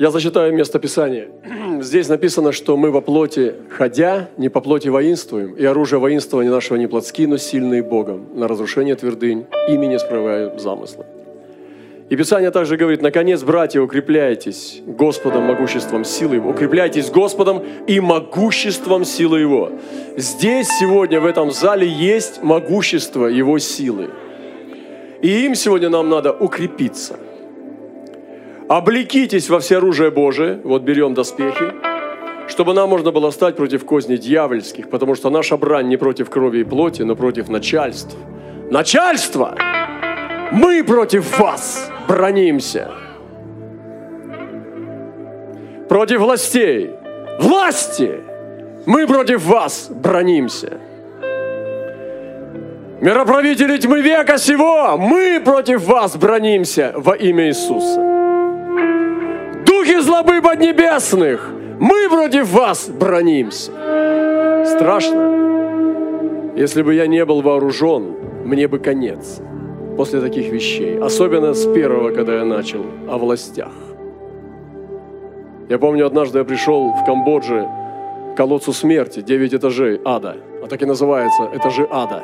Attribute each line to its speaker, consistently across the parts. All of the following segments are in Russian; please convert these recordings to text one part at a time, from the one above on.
Speaker 1: Я зачитаю место Писания. Здесь написано, что мы во плоти ходя, не по плоти воинствуем, и оружие воинствования нашего не плотски, но сильные Богом, на разрушение твердынь, ими не справляем замыслы. И Писание также говорит, наконец, братья, укрепляйтесь Господом, могуществом силы Его. Укрепляйтесь Господом и могуществом силы Его. Здесь сегодня в этом зале есть могущество Его силы. И им сегодня нам надо укрепиться. Облекитесь во все оружие Божие, вот берем доспехи, чтобы нам можно было стать против козней дьявольских, потому что наша брань не против крови и плоти, но против начальств. Начальство! Мы против вас! бронимся. Против властей. Власти! Мы против вас бронимся. Мироправители тьмы века сего, мы против вас бронимся во имя Иисуса. Духи злобы поднебесных, мы против вас бронимся. Страшно. Если бы я не был вооружен, мне бы конец после таких вещей. Особенно с первого, когда я начал, о властях. Я помню, однажды я пришел в Камбодже к колодцу смерти, 9 этажей ада. А так и называется, этажи ада.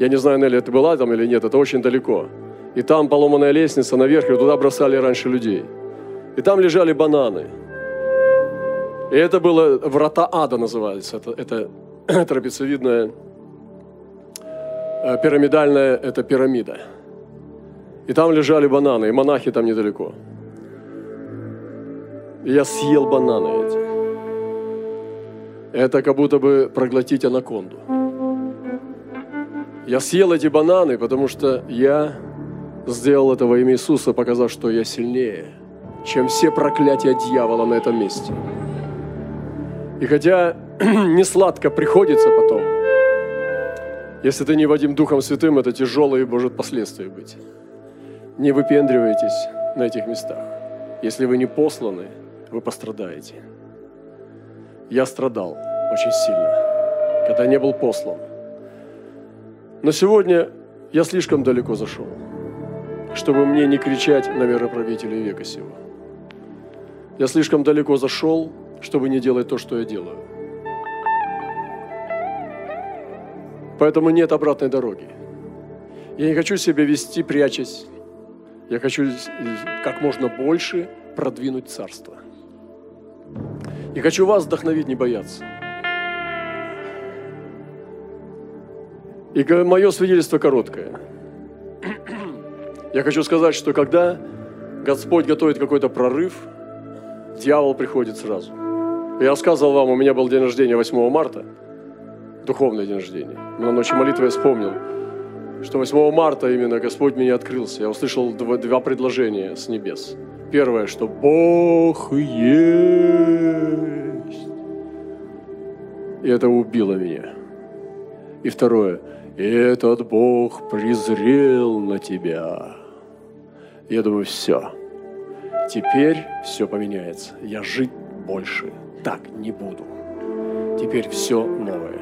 Speaker 1: Я не знаю, Нелли, ты была там или нет, это очень далеко. И там поломанная лестница наверх, и туда бросали раньше людей. И там лежали бананы. И это было врата ада называется. Это, это трапециевидная Э, пирамидальная – это пирамида. И там лежали бананы, и монахи там недалеко. И я съел бананы эти. Это как будто бы проглотить анаконду. Я съел эти бананы, потому что я сделал это во имя Иисуса, показав, что я сильнее, чем все проклятия дьявола на этом месте. И хотя не сладко приходится потом, если ты не Вадим Духом Святым, это тяжелые может последствия быть. Не выпендривайтесь на этих местах. Если вы не посланы, вы пострадаете. Я страдал очень сильно, когда не был послан. Но сегодня я слишком далеко зашел, чтобы мне не кричать на мироправителей века сего. Я слишком далеко зашел, чтобы не делать то, что я делаю. Поэтому нет обратной дороги. Я не хочу себя вести, прячась. Я хочу как можно больше продвинуть царство. И хочу вас вдохновить, не бояться. И мое свидетельство короткое. Я хочу сказать, что когда Господь готовит какой-то прорыв, дьявол приходит сразу. Я рассказывал вам, у меня был день рождения 8 марта – духовный день рождения. На ночи молитвы я вспомнил, что 8 марта именно Господь меня открылся. Я услышал два, два предложения с небес. Первое, что Бог есть. И это убило меня. И второе, этот Бог презрел на тебя. Я думаю, все. Теперь все поменяется. Я жить больше так не буду. Теперь все новое.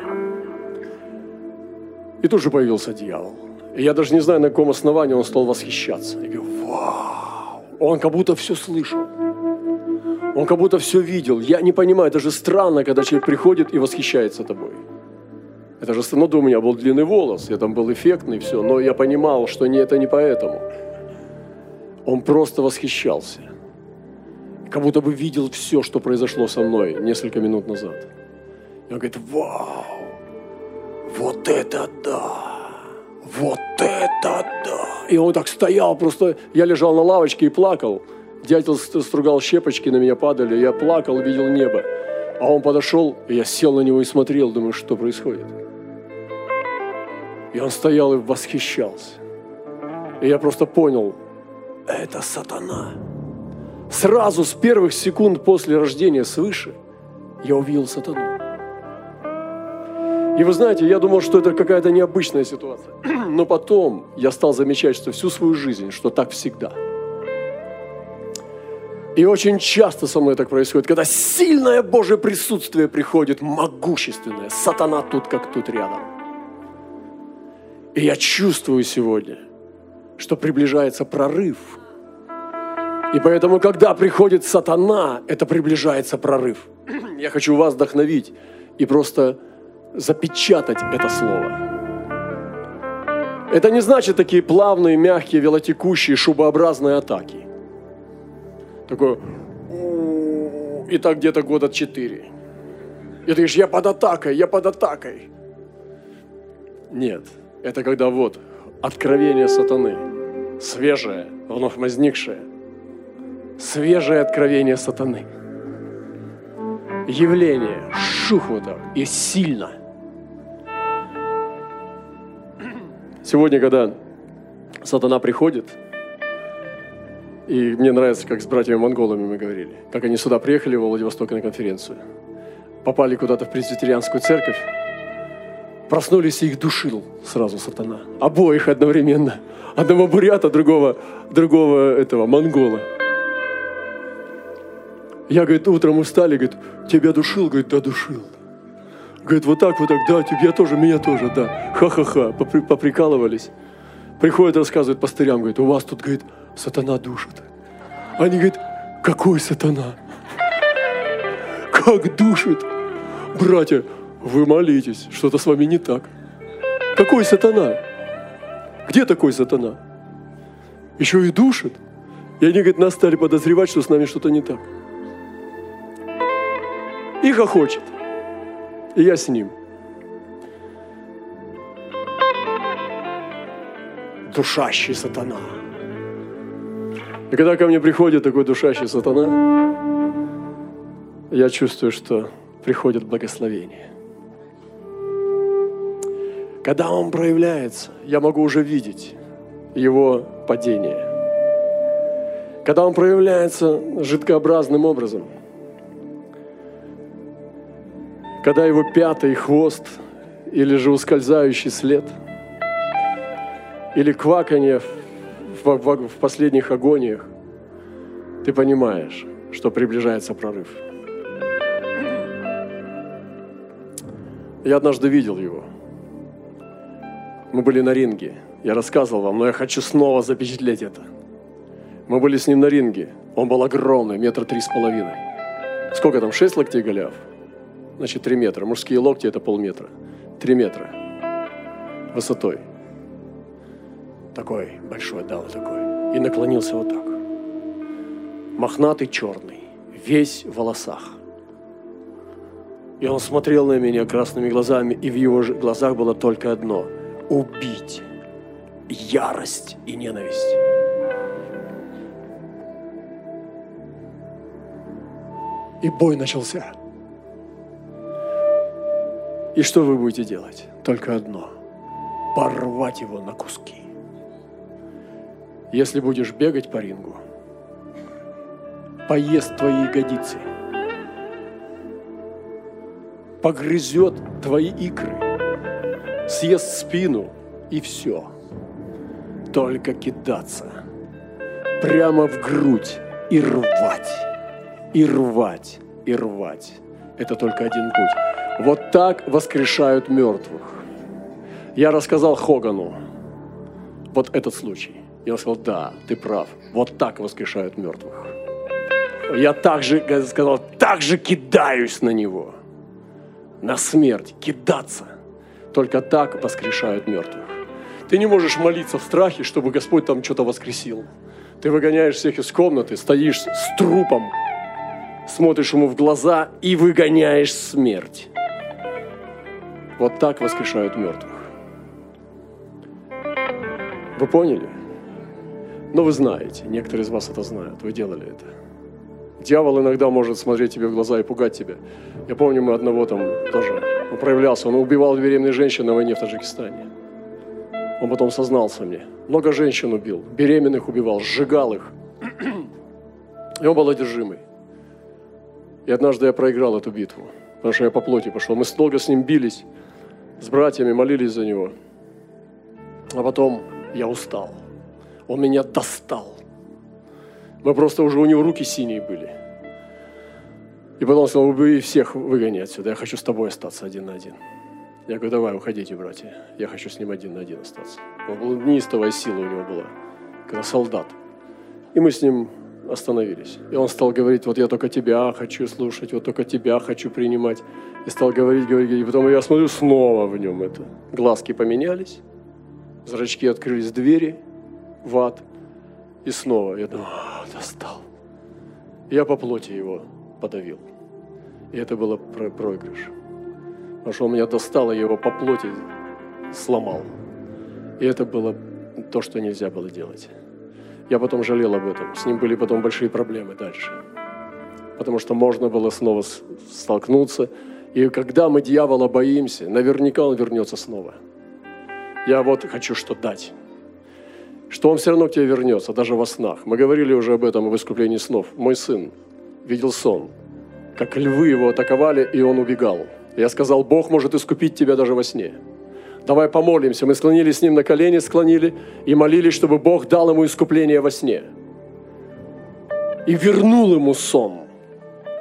Speaker 1: И тут же появился дьявол. И я даже не знаю, на каком основании он стал восхищаться. Я говорю, вау! Он как будто все слышал. Он как будто все видел. Я не понимаю, это же странно, когда человек приходит и восхищается тобой. Это же странно, ну, у меня был длинный волос, я там был эффектный, все, но я понимал, что не, это не поэтому. Он просто восхищался. Как будто бы видел все, что произошло со мной несколько минут назад. И он говорит, вау, вот это да! Вот это да! И он так стоял, просто я лежал на лавочке и плакал. Дятел стругал щепочки, на меня падали, я плакал, видел небо. А он подошел, и я сел на него и смотрел, думаю, что происходит. И он стоял и восхищался. И я просто понял, это сатана. Сразу с первых секунд после рождения свыше я увидел сатану. И вы знаете, я думал, что это какая-то необычная ситуация. Но потом я стал замечать, что всю свою жизнь, что так всегда. И очень часто со мной так происходит, когда сильное Божье присутствие приходит, могущественное, сатана тут как тут рядом. И я чувствую сегодня, что приближается прорыв. И поэтому, когда приходит сатана, это приближается прорыв. Я хочу вас вдохновить и просто запечатать это слово. Это не значит такие плавные, мягкие, велотекущие, шубообразные атаки. Такое, и так где-то года четыре. И ты говоришь, я под атакой, я под атакой. Нет, это когда вот откровение сатаны, свежее, вновь возникшее, свежее откровение сатаны. Явление, шух вот так, и сильно – Сегодня, когда сатана приходит, и мне нравится, как с братьями-монголами мы говорили, как они сюда приехали, в Владивосток на конференцию, попали куда-то в пресвитерианскую церковь, проснулись и их душил сразу сатана. Обоих одновременно. Одного бурята, другого, другого этого, монгола. Я, говорит, утром устали, говорит, тебя душил? Говорит, да, душил. Говорит, вот так, вот так, да, я тоже, меня тоже, да. Ха-ха-ха, поприкалывались. Приходят, рассказывают пастырям, говорит, у вас тут, говорит, сатана душит. Они говорят, какой сатана? Как душит? Братья, вы молитесь, что-то с вами не так. Какой сатана? Где такой сатана? Еще и душит. И они, говорит, нас стали подозревать, что с нами что-то не так. И хохочет и я с ним. Душащий сатана. И когда ко мне приходит такой душащий сатана, я чувствую, что приходит благословение. Когда он проявляется, я могу уже видеть его падение. Когда он проявляется жидкообразным образом – когда его пятый хвост или же ускользающий след, или кваканье в, в, в последних агониях, ты понимаешь, что приближается прорыв. Я однажды видел его. Мы были на ринге. Я рассказывал вам, но я хочу снова запечатлеть это. Мы были с ним на ринге. Он был огромный, метр три с половиной. Сколько там, шесть локтей голяв? значит 3 метра. Мужские локти это полметра. 3 метра высотой. Такой большой, да, вот такой. И наклонился вот так. Мохнатый черный, весь в волосах. И он смотрел на меня красными глазами, и в его глазах было только одно – убить. Ярость и ненависть. И бой начался. И что вы будете делать? Только одно. Порвать его на куски. Если будешь бегать по рингу, поест твои ягодицы, погрызет твои икры, съест спину и все. Только кидаться прямо в грудь и рвать, и рвать, и рвать. Это только один путь. Вот так воскрешают мертвых. Я рассказал Хогану вот этот случай. Он сказал, да, ты прав. Вот так воскрешают мертвых. Я также сказал, так же кидаюсь на него. На смерть. Кидаться. Только так воскрешают мертвых. Ты не можешь молиться в страхе, чтобы Господь там что-то воскресил. Ты выгоняешь всех из комнаты, стоишь с трупом, смотришь ему в глаза и выгоняешь смерть. Вот так воскрешают мертвых. Вы поняли? Но вы знаете, некоторые из вас это знают, вы делали это. Дьявол иногда может смотреть тебе в глаза и пугать тебя. Я помню, мы одного там тоже, он проявлялся, он убивал беременных женщин на войне в Таджикистане. Он потом сознался мне. Много женщин убил, беременных убивал, сжигал их. И он был одержимый. И однажды я проиграл эту битву, потому что я по плоти пошел. Мы долго с ним бились с братьями молились за него. А потом я устал. Он меня достал. Мы просто уже у него руки синие были. И потом он сказал, убери всех, выгони отсюда, я хочу с тобой остаться один на один. Я говорю, давай, уходите, братья, я хочу с ним один на один остаться. Он был неистовая сила у него была, когда солдат. И мы с ним остановились. И он стал говорить, вот я только тебя хочу слушать, вот только тебя хочу принимать. И стал говорить, говорить, и потом я смотрю, снова в нем это. Глазки поменялись, зрачки открылись, двери в ад. И снова я думаю, «А, достал. Я по плоти его подавил. И это было про проигрыш. Потому что он меня достал, я его по плоти сломал. И это было то, что нельзя было делать. Я потом жалел об этом. С ним были потом большие проблемы дальше. Потому что можно было снова столкнуться. И когда мы дьявола боимся, наверняка он вернется снова. Я вот хочу что дать. Что он все равно к тебе вернется, даже во снах. Мы говорили уже об этом в искуплении снов. Мой сын видел сон, как львы его атаковали, и он убегал. Я сказал, Бог может искупить тебя даже во сне. Давай помолимся. Мы склонились с ним на колени, склонили и молились, чтобы Бог дал ему искупление во сне. И вернул ему сон.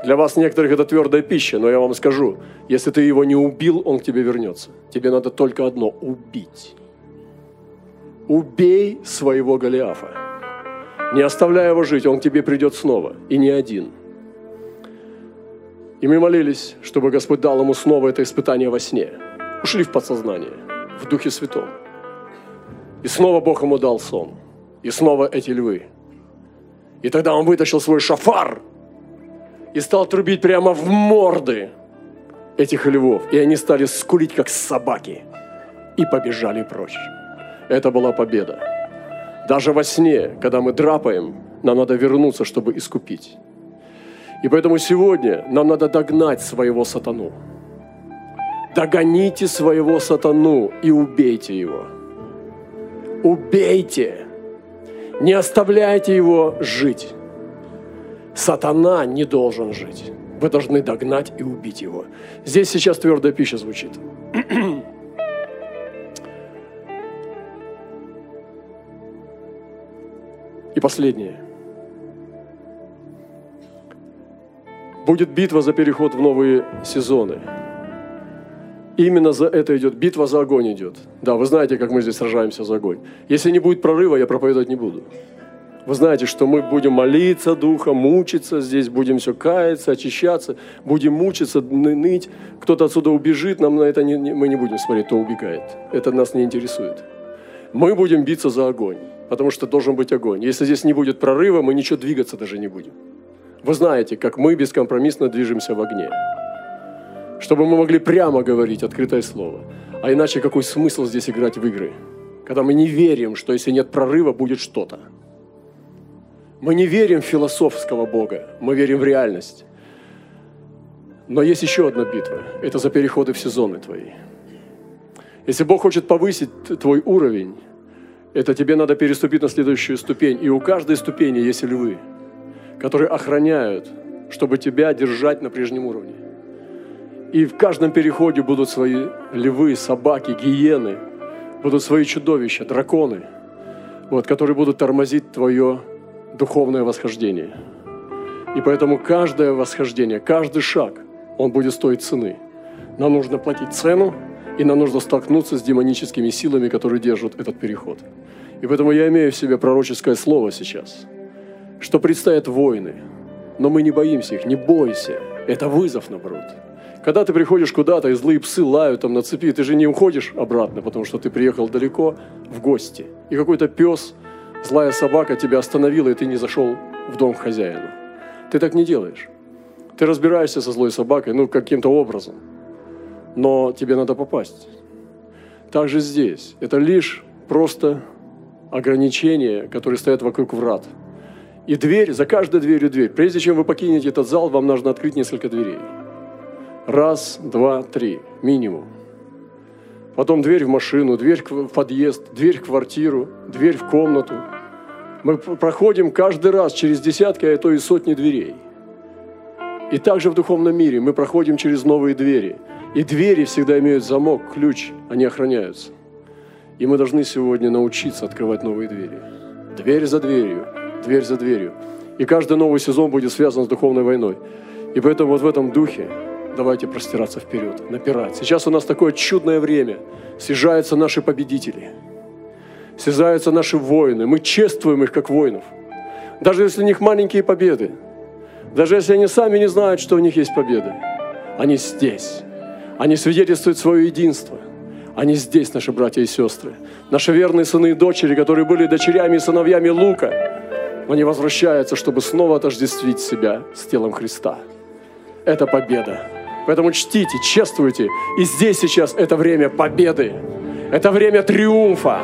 Speaker 1: Для вас некоторых это твердая пища, но я вам скажу, если ты его не убил, он к тебе вернется. Тебе надо только одно – убить. Убей своего Голиафа. Не оставляя его жить, он к тебе придет снова. И не один. И мы молились, чтобы Господь дал ему снова это испытание во сне. Ушли в подсознание – в Духе Святом. И снова Бог ему дал сон. И снова эти львы. И тогда он вытащил свой шафар и стал трубить прямо в морды этих львов. И они стали скулить, как собаки. И побежали прочь. Это была победа. Даже во сне, когда мы драпаем, нам надо вернуться, чтобы искупить. И поэтому сегодня нам надо догнать своего сатану догоните своего сатану и убейте его. Убейте. Не оставляйте его жить. Сатана не должен жить. Вы должны догнать и убить его. Здесь сейчас твердая пища звучит. И последнее. Будет битва за переход в новые сезоны – Именно за это идет, битва за огонь идет. Да, вы знаете, как мы здесь сражаемся за огонь. Если не будет прорыва, я проповедовать не буду. Вы знаете, что мы будем молиться Духом, мучиться здесь, будем все каяться, очищаться, будем мучиться, ныть. Кто-то отсюда убежит, нам на это не, не, мы не будем смотреть, кто убегает. Это нас не интересует. Мы будем биться за огонь, потому что должен быть огонь. Если здесь не будет прорыва, мы ничего двигаться даже не будем. Вы знаете, как мы бескомпромиссно движемся в огне чтобы мы могли прямо говорить открытое слово. А иначе какой смысл здесь играть в игры, когда мы не верим, что если нет прорыва, будет что-то. Мы не верим в философского Бога, мы верим в реальность. Но есть еще одна битва. Это за переходы в сезоны твои. Если Бог хочет повысить твой уровень, это тебе надо переступить на следующую ступень. И у каждой ступени есть львы, которые охраняют, чтобы тебя держать на прежнем уровне. И в каждом переходе будут свои львы, собаки, гиены, будут свои чудовища, драконы, вот, которые будут тормозить твое духовное восхождение. И поэтому каждое восхождение, каждый шаг, он будет стоить цены. Нам нужно платить цену, и нам нужно столкнуться с демоническими силами, которые держат этот переход. И поэтому я имею в себе пророческое слово сейчас, что предстоят войны, но мы не боимся их, не бойся. Это вызов, наоборот. Когда ты приходишь куда-то, и злые псы лают там на цепи, ты же не уходишь обратно, потому что ты приехал далеко в гости. И какой-то пес, злая собака тебя остановила, и ты не зашел в дом к хозяину. Ты так не делаешь. Ты разбираешься со злой собакой, ну, каким-то образом. Но тебе надо попасть. Так же здесь. Это лишь просто ограничения, которые стоят вокруг врат. И дверь, за каждой дверью дверь. Прежде чем вы покинете этот зал, вам нужно открыть несколько дверей. Раз, два, три, минимум. Потом дверь в машину, дверь в подъезд, дверь в квартиру, дверь в комнату. Мы проходим каждый раз через десятки, а то и сотни дверей. И также в духовном мире мы проходим через новые двери. И двери всегда имеют замок, ключ, они охраняются. И мы должны сегодня научиться открывать новые двери. Дверь за дверью, дверь за дверью. И каждый новый сезон будет связан с духовной войной. И поэтому вот в этом духе давайте простираться вперед, напирать. Сейчас у нас такое чудное время. Съезжаются наши победители. Съезжаются наши воины. Мы чествуем их как воинов. Даже если у них маленькие победы, даже если они сами не знают, что у них есть победы, они здесь. Они свидетельствуют свое единство. Они здесь, наши братья и сестры. Наши верные сыны и дочери, которые были дочерями и сыновьями Лука, они возвращаются, чтобы снова отождествить себя с телом Христа. Это победа. Поэтому чтите, чествуйте. И здесь сейчас это время победы. Это время триумфа.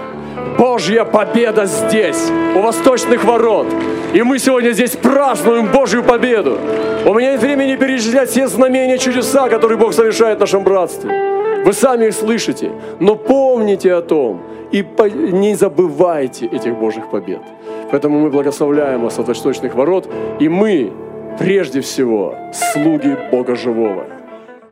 Speaker 1: Божья победа здесь, у восточных ворот. И мы сегодня здесь празднуем Божью победу. У меня нет времени перечислять все знамения, чудеса, которые Бог совершает в нашем братстве. Вы сами их слышите, но помните о том и не забывайте этих Божьих побед. Поэтому мы благословляем вас от восточных ворот, и мы прежде всего слуги Бога Живого.